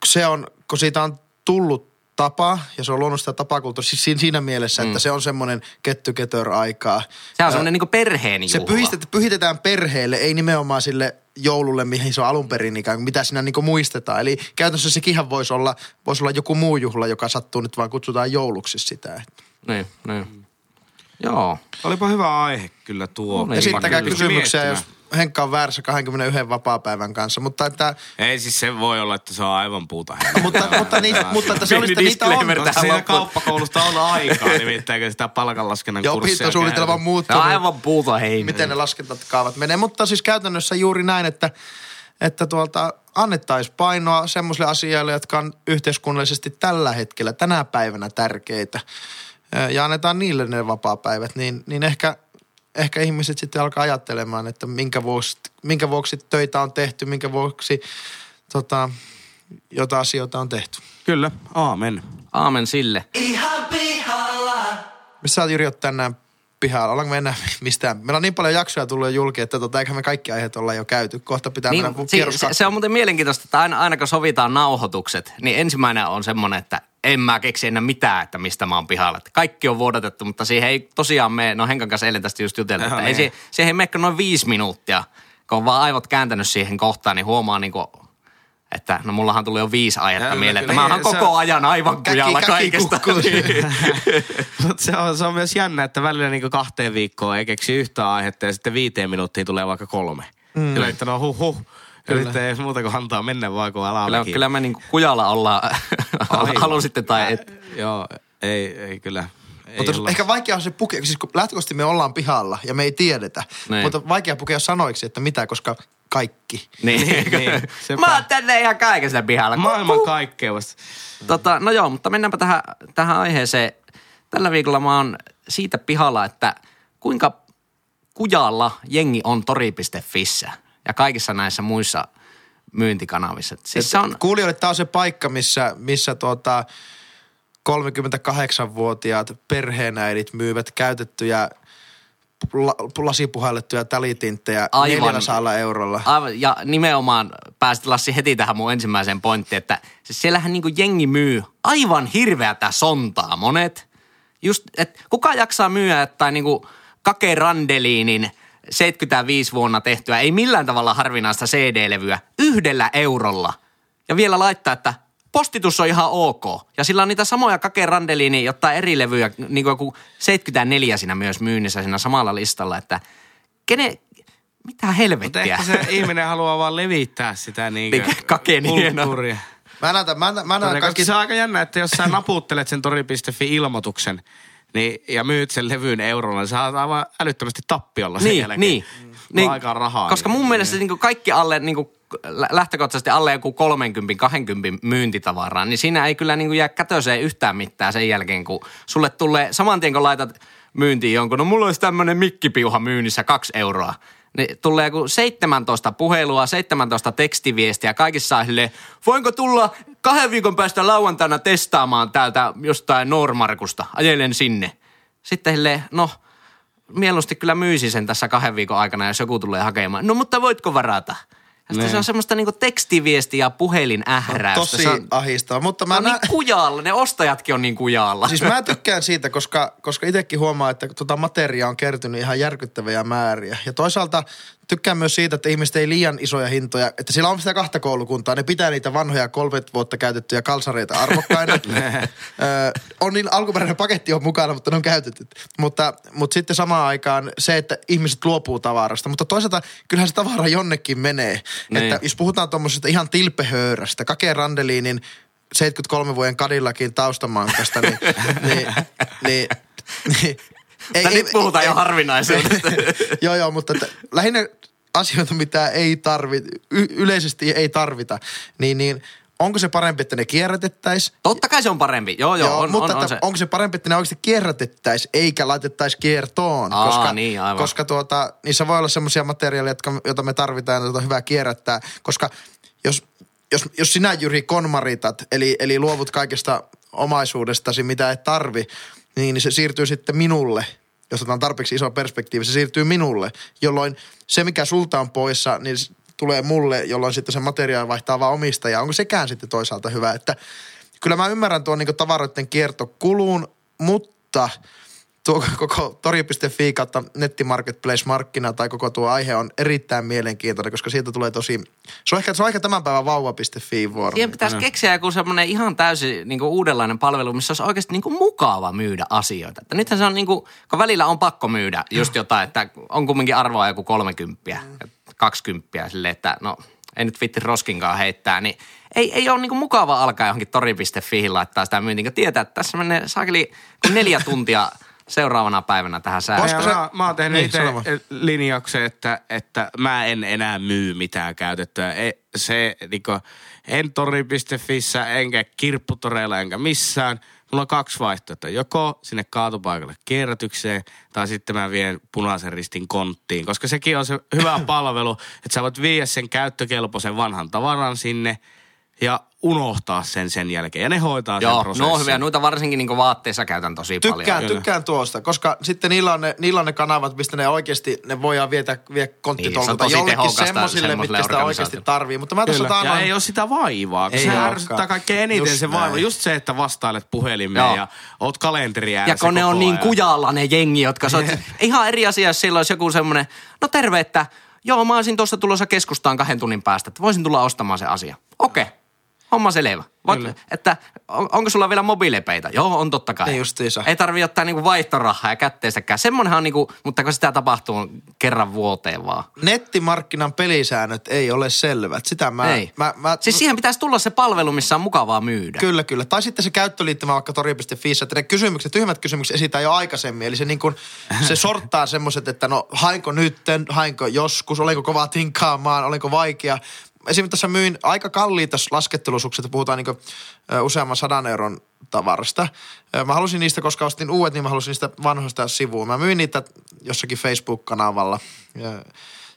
se on, kun siitä on tullut tapa, ja se on luonut sitä tapakulttuuria siis siinä, mielessä, että se on semmoinen kettyketör-aikaa. Se on semmoinen niin perheen Se juhla. pyhistet, pyhitetään perheelle, ei nimenomaan sille joululle, mihin se on alun perin ikään kuin, mitä siinä niin muistetaan. Eli käytännössä sekin voisi olla, voisi olla joku muu juhla, joka sattuu nyt vaan kutsutaan jouluksi sitä. Niin, niin. Joo. Olipa hyvä aihe kyllä tuo. No Ja niin, sittenkään kyllä. kysymyksiä, jos. Henkka on väärässä 21 vapaapäivän kanssa, mutta että, Ei siis se voi olla, että se on aivan puuta mutta, mutta, niin, mutta että se Pieni olisi, että niitä on. tähän siinä kauppakoulusta on aikaa, nimittäin sitä palkanlaskennan Ja kurssia muuttuu. on aivan puuta heinää. Miten ne laskentakaavat menee. Mutta siis käytännössä juuri näin, että, että tuolta annettaisiin painoa semmoisille asioille, jotka on yhteiskunnallisesti tällä hetkellä, tänä päivänä tärkeitä. Ja annetaan niille ne vapaapäivät, niin, niin ehkä, ehkä ihmiset sitten alkaa ajattelemaan, että minkä vuoksi, minkä vuoksi töitä on tehty, minkä vuoksi tota, jota asioita on tehty. Kyllä, aamen. Aamen sille. Ihan pihalla. Missä sä oot Jyri tänään pihalla? Ollaanko me enää mistään? Meillä on niin paljon jaksoja tullut jo julki, että tota, eiköhän me kaikki aiheet olla jo käyty. Kohta pitää Niin, mennä si- se, se on muuten mielenkiintoista, että aina, aina kun sovitaan nauhoitukset, niin ensimmäinen on semmoinen, että en mä keksi enää mitään, että mistä mä oon pihalla. Että kaikki on vuodatettu, mutta siihen ei tosiaan mene, no Henkan kanssa eilen tästä just juteltu, Joo, että ei, niin. se, siihen ei mene noin viisi minuuttia. Kun on vaan aivot kääntänyt siihen kohtaan, niin huomaa niin kuin, että no mullahan tuli jo viisi aihetta Kyllä, mieleen, että mä oon Se- koko ajan aivan kujalla kaikesta. Niin. Mutta se on, se on myös jännä, että välillä niin kahteen viikkoon ei keksi yhtään aihetta ja sitten viiteen minuuttiin tulee vaikka kolme. Mm. Kyllä, että no huh huh. Ja Kyllä. sitten ei muuta kuin antaa mennä vaan kun alaa Kyllä, kyllä me niin kujalla ollaan, Aivan. halusitte tai et. Joo, ei, ei kyllä. Ei Mutta olla. ehkä vaikea on se pukea, siis kun lähtökohtaisesti me ollaan pihalla ja me ei tiedetä. Niin. Mutta vaikea pukea sanoiksi, että mitä, koska kaikki. Niin. Niin, niin, sepä. Mä oon tänne ihan kaikesta pihalla. Maailman kaikkeus. Tota, no joo, mutta mennäänpä tähän, tähän aiheeseen. Tällä viikolla mä oon siitä pihalla, että kuinka kujalla jengi on tori.fissä ja kaikissa näissä muissa myyntikanavissa. Et Siis se on, Kuulijoille tämä on se paikka, missä, missä tuota 38-vuotiaat perheenäidit myyvät käytettyjä la, lasipuhallettuja talitinttejä Aivan. 400 eurolla. aivan, ja nimenomaan pääsit Lassi heti tähän mun ensimmäiseen pointtiin, että siellähän niinku jengi myy aivan hirveätä sontaa monet. Just, että kuka jaksaa myyä tai niinku Kake Randeliinin 75 vuonna tehtyä, ei millään tavalla harvinaista CD-levyä, yhdellä eurolla. Ja vielä laittaa, että postitus on ihan ok. Ja sillä on niitä samoja Kake Randeliini, jotta eri levyjä, niin kuin joku 74 siinä myös myynnissä siinä samalla listalla, että kene, mitä Mutta helvettiä. ehkä se ihminen haluaa vaan levittää sitä niin Niin, kakeen hienoa. kulttuuria. Mä näytän, mä näytän, mä näytän kaikki... se on aika jännä, että jos sä naputtelet sen tori.fi-ilmoituksen niin, ja myyt sen levyyn eurolla, niin sä oot aivan älyttömästi tappiolla sen niin, jälkeen. niin, niin. Aikaa rahaa. Koska mun mielestä niin kaikki alle niin kuin lähtökohtaisesti alle joku 30-20 myyntitavaraa, niin siinä ei kyllä niin kuin jää kätöseen yhtään mitään sen jälkeen, kun sulle tulee, saman tien kun laitat myyntiin jonkun, no mulla olisi tämmöinen mikkipiuha myynnissä kaksi euroa, niin tulee joku 17 puhelua, 17 tekstiviestiä, kaikissa on voinko tulla kahden viikon päästä lauantaina testaamaan täältä jostain Normarkusta, ajelen sinne. Sitten silleen, no mieluusti kyllä myisi sen tässä kahden viikon aikana, jos joku tulee hakemaan. No mutta voitko varata? Ja sitten Niin. se on semmoista niinku tekstiviestiä ja puhelinähräystä. Tosi se on, ahistava, mutta se mä on nä- niin kujalla, ne ostajatkin on niin kujalla. Siis mä tykkään siitä, koska, koska itsekin huomaa, että tuota materiaa on kertynyt ihan järkyttäviä määriä. Ja toisaalta tykkään myös siitä, että ihmiset ei liian isoja hintoja, että sillä on sitä kahta koulukuntaa. Ne pitää niitä vanhoja 30 vuotta käytettyjä kalsareita arvokkaina. Ö, on niin alkuperäinen paketti on mukana, mutta ne on käytetty. Mutta, mutta sitten samaan aikaan se, että ihmiset luopuu tavarasta. Mutta toisaalta kyllähän se tavara jonnekin menee. Niin. Että jos puhutaan tuommoisesta ihan tilpehöyrästä, Kake Randeliinin 73 vuoden Kadillakin taustamankasta, niin, niin, niin, niin Mutta nyt puhutaan jo harvinaisuudesta. joo, joo, mutta että lähinnä asioita, mitä ei tarvita, y- yleisesti ei tarvita, niin, niin onko se parempi, että ne kierrätettäisiin? Totta kai se on parempi. Joo, joo, on, mutta on, on se. onko se parempi, että ne oikeasti kierrätettäisiin eikä laitettaisi kiertoon? Aa, koska, niin, aivan. koska tuota, niissä voi olla semmoisia materiaaleja, jotka, joita me tarvitaan ja joita on hyvä kierrättää. Koska jos, jos, jos sinä Jyri konmaritat, eli, eli luovut kaikesta omaisuudestasi, mitä et tarvi, niin se siirtyy sitten minulle. Jos otetaan tarpeeksi iso perspektiivi, se siirtyy minulle, jolloin se, mikä sulta on poissa, niin tulee mulle, jolloin sitten se materiaali vaihtaa vaan omistajaa. Onko sekään sitten toisaalta hyvä? Että kyllä mä ymmärrän tuon niin tavaroiden kiertokulun, mutta tuo koko tori.fi kautta nettimarketplace-markkina tai koko tuo aihe on erittäin mielenkiintoinen, koska siitä tulee tosi, se on ehkä, se on ehkä tämän päivän vauva.fi vuoro. Siihen pitäisi keksiä joku semmoinen ihan täysin niin kuin uudenlainen palvelu, missä olisi oikeasti niin kuin mukava myydä asioita. Että nythän se on niin kuin, kun välillä on pakko myydä just jotain, että on kumminkin arvoa joku 30, 20 silleen, että no ei nyt vitti roskinkaan heittää, niin ei, ei ole niin mukava alkaa johonkin tori.fi laittaa sitä myyntiin, kun tietää, että tässä menee saakeli neljä tuntia seuraavana päivänä tähän säädöön. Koska se- mä, mä oon tehnyt Niin, itse linjauksen, että, että mä en enää myy mitään käytettyä. E, se, niinku, en tori.fissä, enkä kirpputoreilla, enkä missään. Mulla on kaksi vaihtoehtoa. Joko sinne kaatopaikalle kierrätykseen, tai sitten mä vien punaisen ristin konttiin. Koska sekin on se hyvä palvelu, että sä voit viedä sen käyttökelpoisen vanhan tavaran sinne ja unohtaa sen sen jälkeen. Ja ne hoitaa sen Joo, prosessin. no on hyviä. Noita varsinkin niin vaatteissa käytän tosi paljon. Tykkään, tykkään tuosta, koska sitten niillä on, ne, niillä on ne kanavat, mistä ne oikeasti, ne voidaan vietä, vie Niin, se konttitolkulta on tosi jollekin semmoisille, mitkä sitä oikeasti tarvii. Mutta mä tässä otan Ja ei ole sitä vaivaa, kun Ei se ärsyttää kaikkein eniten Just se vaiva. näin. Just se, että vastailet puhelimeen Joo. ja oot kalenteri Ja kun ne on niin kujalla ne jengi, jotka sä ihan eri asia, jos sillä olisi joku semmoinen, no terve, että joo, mä olisin tuossa tulossa keskustaan kahden tunnin päästä, että voisin tulla ostamaan se asia. Okei, homma selvä. Voit, Kyllä. että on, onko sulla vielä mobiilepeitä? Joo, on totta kai. Niin justiinsa. Ei tarvi ottaa niinku vaihtorahaa ja kätteistäkään. Semmonenhan on niinku, mutta kun sitä tapahtuu kerran vuoteen vaan. nettimarkkinan pelisäännöt ei ole selvät. Sitä mä... Ei. mä, mä Siis siihen pitäisi tulla se palvelu, missä on mukavaa myydä. Kyllä, kyllä. Tai sitten se käyttöliittymä vaikka tori.fi, että ne kysymykset, tyhmät kysymykset esitään jo aikaisemmin. Eli se, niin kuin, se sorttaa semmoiset, että no hainko nytten, hainko joskus, olenko kova tinkaamaan, olenko vaikea. Esimerkiksi tässä myin aika kalliita laskettelusukset, puhutaan niin useamman sadan euron tavarasta. Mä halusin niistä, koska ostin uudet, niin mä halusin niistä vanhoista sivuun. Mä myin niitä jossakin Facebook-kanavalla. Ja,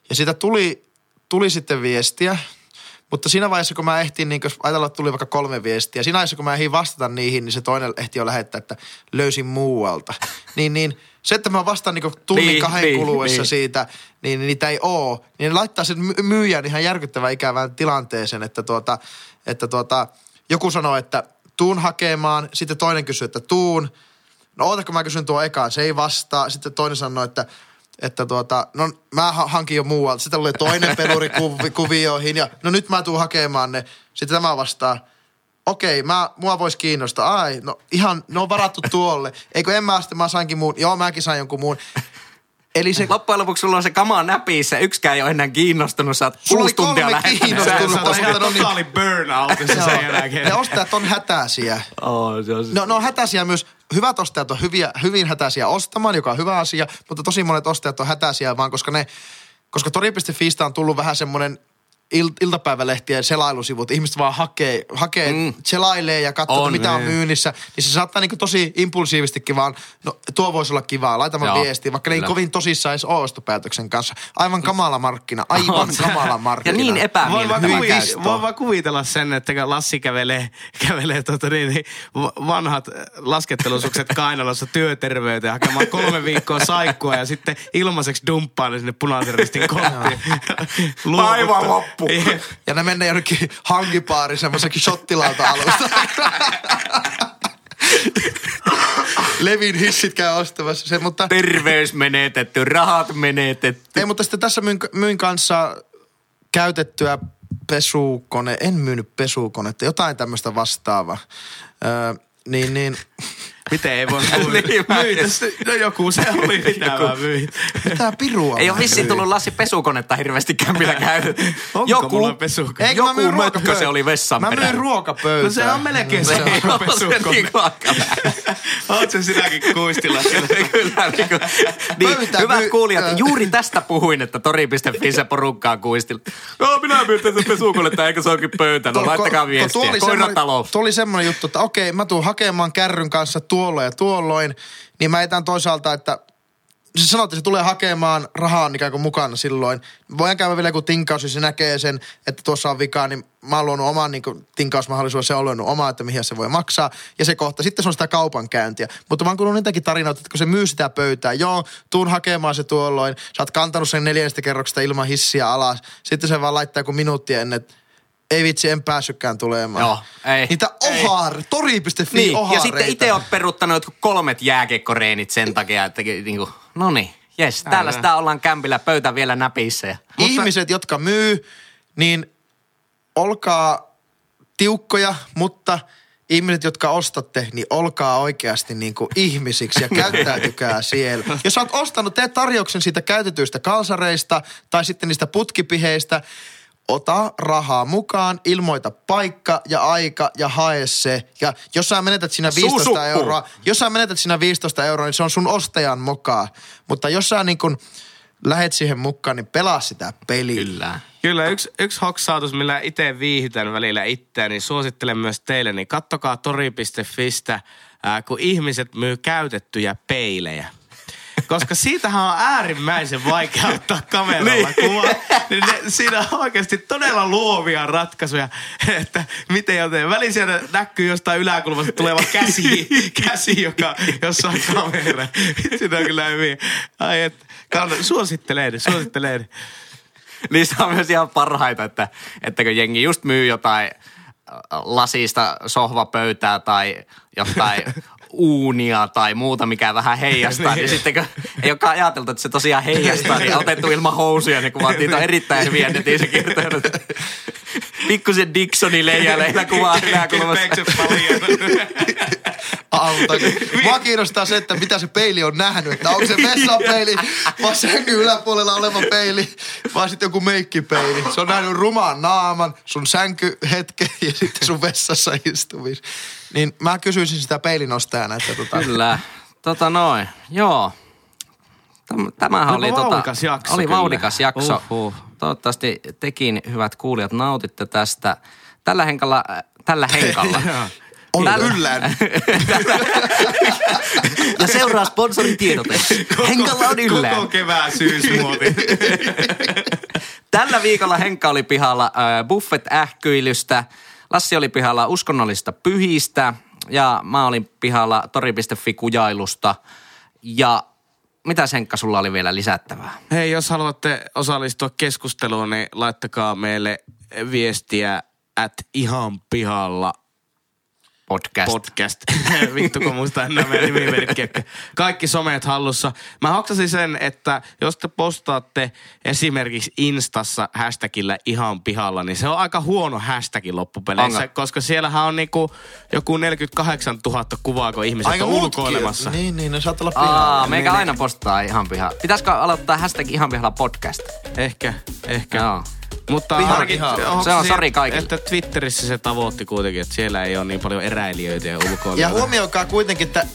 ja siitä tuli, tuli sitten viestiä, mutta siinä vaiheessa, kun mä ehtin, niin jos ajatellaan, että tuli vaikka kolme viestiä, siinä vaiheessa, kun mä ehdin vastata niihin, niin se toinen ehti jo lähettää, että löysin muualta. niin, niin se, että mä vastaan niin tunnin Niin, kahden niin, kuluessa niin. siitä, niin niitä ei oo. Niin ne laittaa sen my- myyjän ihan järkyttävän ikävään tilanteeseen, että, tuota, että tuota, joku sanoo, että tuun hakemaan, sitten toinen kysyy, että tuun. No oota, kun mä kysyn tuo ekaan, se ei vastaa. Sitten toinen sanoo, että että tuota, no mä ha- hankin jo muualta. Sitten tulee toinen peluri kuvi, kuvioihin ja no nyt mä tuun hakemaan ne. Sitten tämä vastaa, okei, mä, mua vois kiinnostaa. Ai, no ihan, ne on varattu tuolle. Eikö en mä sitten, mä sainkin muun. Joo, mäkin sain jonkun muun. Eli se, Loppujen lopuksi sulla on se kama näpissä, yksikään ei ole enää kiinnostunut, sä oot oli kuusi tuntia lähettänyt. kiinnostunut. Sä oot ihan no niin. totaali burnoutissa sen jälkeen. ne ostajat on hätäisiä. Oh, se on No, ne on hätäisiä myös. Hyvät ostajat on hyviä, hyvin hätäisiä ostamaan, joka on hyvä asia, mutta tosi monet ostajat on hätäisiä vaan, koska ne, koska tori.fistä on tullut vähän semmoinen il, iltapäivälehtien selailusivut. Ihmiset vaan hakee, hakee Mm. mm. selailee ja katsoo, On, mitä on niin. myynnissä. Niin se saattaa niinku tosi impulsiivistikin vaan, no tuo voisi olla kivaa, laita vaan Joo, viestiä, vaikka ne ei kovin tosissaan edes ostopäätöksen kanssa. Aivan kamala markkina, aivan On kamala markkina. Ja niin Voin epämiellyttävä voin vaan kuvitella sen, että Lassi kävelee, kävelee tota niin, niin, va- vanhat äh, laskettelusukset kainalossa työterveyteen hakemaan kolme viikkoa saikkua ja sitten ilmaiseksi dumppaa ne sinne punaisen ristin konttiin. Aivan loppu. Ja ne menee jonnekin hankipaariin semmoisenkin shottilauta alusta. Levin hissit käy ostamassa sen, mutta... Terveys menetetty, rahat menetetty. Ei, mutta sitten tässä myin, myin kanssa käytettyä pesukone, en myynyt pesukonetta, jotain tämmöistä vastaavaa. Öö, niin, niin, Miten ei voi Niin? No joku se oli, mitä mä myin. mitä pirua Ei ole vissiin myin? tullut Lassi pesukonetta hirveästi kämpillä käytetty. Onko mulla pesukone? Eikö mä joku mötkö ruokapöytä? se oli vessan Mä myin ruokapöytää. No se on melkein se. se on- pesukone. niin Oot sä sinäkin kuistilla siellä? Kyllä, niin, kuin, niin Pöytä hyvät myy- kuulijat, juuri tästä puhuin, että tori.fi se porukkaa kuistilla. Joo, minä myytin sen pesukonetta, eikö se onkin pöytä? No laittakaa viestiä. Koiratalous. Tuo oli semmoinen juttu, että okei, mä tuun hakemaan kärryn kanssa tuolloin ja tuolloin, niin mä etän toisaalta, että se sanoo, että se tulee hakemaan rahaa ikään kuin mukana silloin. Voidaan käydä vielä joku tinkaus, jos se näkee sen, että tuossa on vikaa, niin mä oon luonut oman niin tinkausmahdollisuuden, se on luonut omaa, että mihin se voi maksaa. Ja se kohta, sitten se on sitä kaupankäyntiä. Mutta mä oon kuullut niitäkin tarinoita, että kun se myy sitä pöytää, joo, tuun hakemaan se tuolloin, sä oot kantanut sen neljännestä kerroksesta ilman hissiä alas. Sitten se vaan laittaa joku minuutti ennen, että ei vitsi, en päässytkään tulemaan. Joo, ei. Niitä ohar, tori.fi Niin, ohareita. ja sitten itse oot peruttanut jotkut kolmet jääkekkoreenit sen takia, että niinku, no niin, jes, täällä sitä ollaan kämpillä, pöytä vielä näpissä. Ja, Ihmiset, jotka myy, niin olkaa tiukkoja, mutta ihmiset, jotka ostatte, niin olkaa oikeasti niin kuin ihmisiksi ja käyttäytykää siellä. Jos sä oot ostanut, teet tarjouksen siitä käytetyistä kalsareista tai sitten niistä putkipiheistä, ota rahaa mukaan, ilmoita paikka ja aika ja hae se. Ja jos sä menetät siinä 15 Suusuppu. euroa, jos sä menetät siinä 15 euroa, niin se on sun ostajan mukaan. Mutta jos sä niin kuin lähet siihen mukaan, niin pelaa sitä peliä. kyllä. Kyllä, yksi, yksi hoksautus, millä itse viihdytän välillä itseäni, niin suosittelen myös teille, niin kattokaa tori.fistä, ää, kun ihmiset myy käytettyjä peilejä. Koska siitähän on äärimmäisen vaikea ottaa kameralla niin. kuva. Niin ne, siinä on oikeasti todella luovia ratkaisuja, että miten joten. Väliin sieltä näkyy jostain yläkulmasta tuleva käsi, käsi joka, jossa on kamera. Sitä on kyllä hyvin. Ai et, kannat- suosittelen, suosittelen. Niissä on myös ihan parhaita, että, että kun jengi just myy jotain lasista sohvapöytää tai jotain uunia tai muuta, mikä vähän heijastaa, niin sitten kun ei olekaan ajateltu, että se tosiaan heijastaa, niin otettu ilman housuja ne kuvat. Niitä on erittäin hyviä netissä kertonut. Pikkusen Dixoni leijäleillä kuvaa yläkulmassa. Auta. Mua kiinnostaa se, että mitä se peili on nähnyt. Että onko se vessapeili, vai sängyn yläpuolella oleva peili, vai sitten joku meikkipeili. Se on nähnyt rumaan naaman, sun sänkyhetken ja sitten sun vessassa istumis. Niin mä kysyisin sitä peilinostajana, että tota, Kyllä. Tota noin. Joo. Täm- Tämähän Olipa oli, tota, jakso oli kyllä. vauhdikas jakso. Uhuh. Toivottavasti tekin, hyvät kuulijat, nautitte tästä. Tällä henkalla, tällä henkalla. On Tällä- yllään. ja seuraa sponsorin tiedote. Henkalla on yllään. Koko kevään syysmuoti. Tällä viikolla Henkka oli pihalla äh, buffet-ähkyilystä, Lassi oli pihalla uskonnollista pyhistä ja mä olin pihalla tori.fi-kujailusta. Ja mitä Henkka sulla oli vielä lisättävää? Hei, jos haluatte osallistua keskusteluun, niin laittakaa meille viestiä at ihan pihalla Podcast. podcast. Vittu, kun muista enää meidän nimimerkkiä. Kaikki somet hallussa. Mä hoksasin sen, että jos te postaatte esimerkiksi Instassa hashtagillä ihan pihalla, niin se on aika huono hashtag loppupeleissä, Onko? koska siellähän on niinku joku 48 000 kuvaa, kun ihmiset Aika on ulkoilemassa. Niin, niin, ne saattaa olla Aa, pihalla. meikä Niin, aina postaa ihan piha. Pitäisikö aloittaa hashtag ihan pihalla podcast? Ehkä, ehkä. Joo. Mutta pihalla. hoksasin, Se on sori kaikille. Että Twitterissä se tavoitti kuitenkin, että siellä ei ole niin paljon eräilijöitä ja ulkoilijoita. Ja huomioikaa kuitenkin, että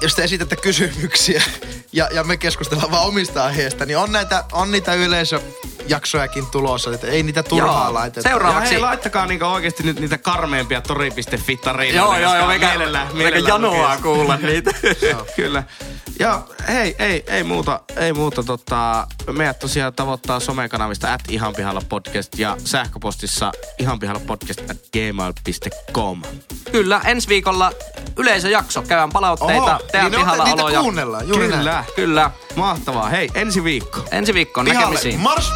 jos te esitätte kysymyksiä ja, ja me keskustellaan vaan omista aiheista, niin on, näitä, on niitä yleisöjaksojakin tulossa, että ei niitä turhaa Joo. laiteta. Ja Seuraavaksi. hei, laittakaa niinku oikeasti nyt niitä karmeimpia tori.fi-tarinoita. Joo, joo, joo, meikä, mielellään, meikä mielellään janoaa lukee. kuulla niitä. Kyllä. Ja hei, ei, ei muuta, ei muuta tota, meidät tosiaan tavoittaa somekanavista at ihanpihalla podcast ja sähköpostissa ihanpihallapodcast at gmail.com. Kyllä, ensi viikolla yleisöjakso. Käydään palautteita, Oho, tehdään niin pihalla niitä oloja. kuunnellaan, juuri Kyllä. näin. Kyllä. Mahtavaa. Hei, ensi viikko. Ensi viikkoon Pihalle, näkemisiin. mars!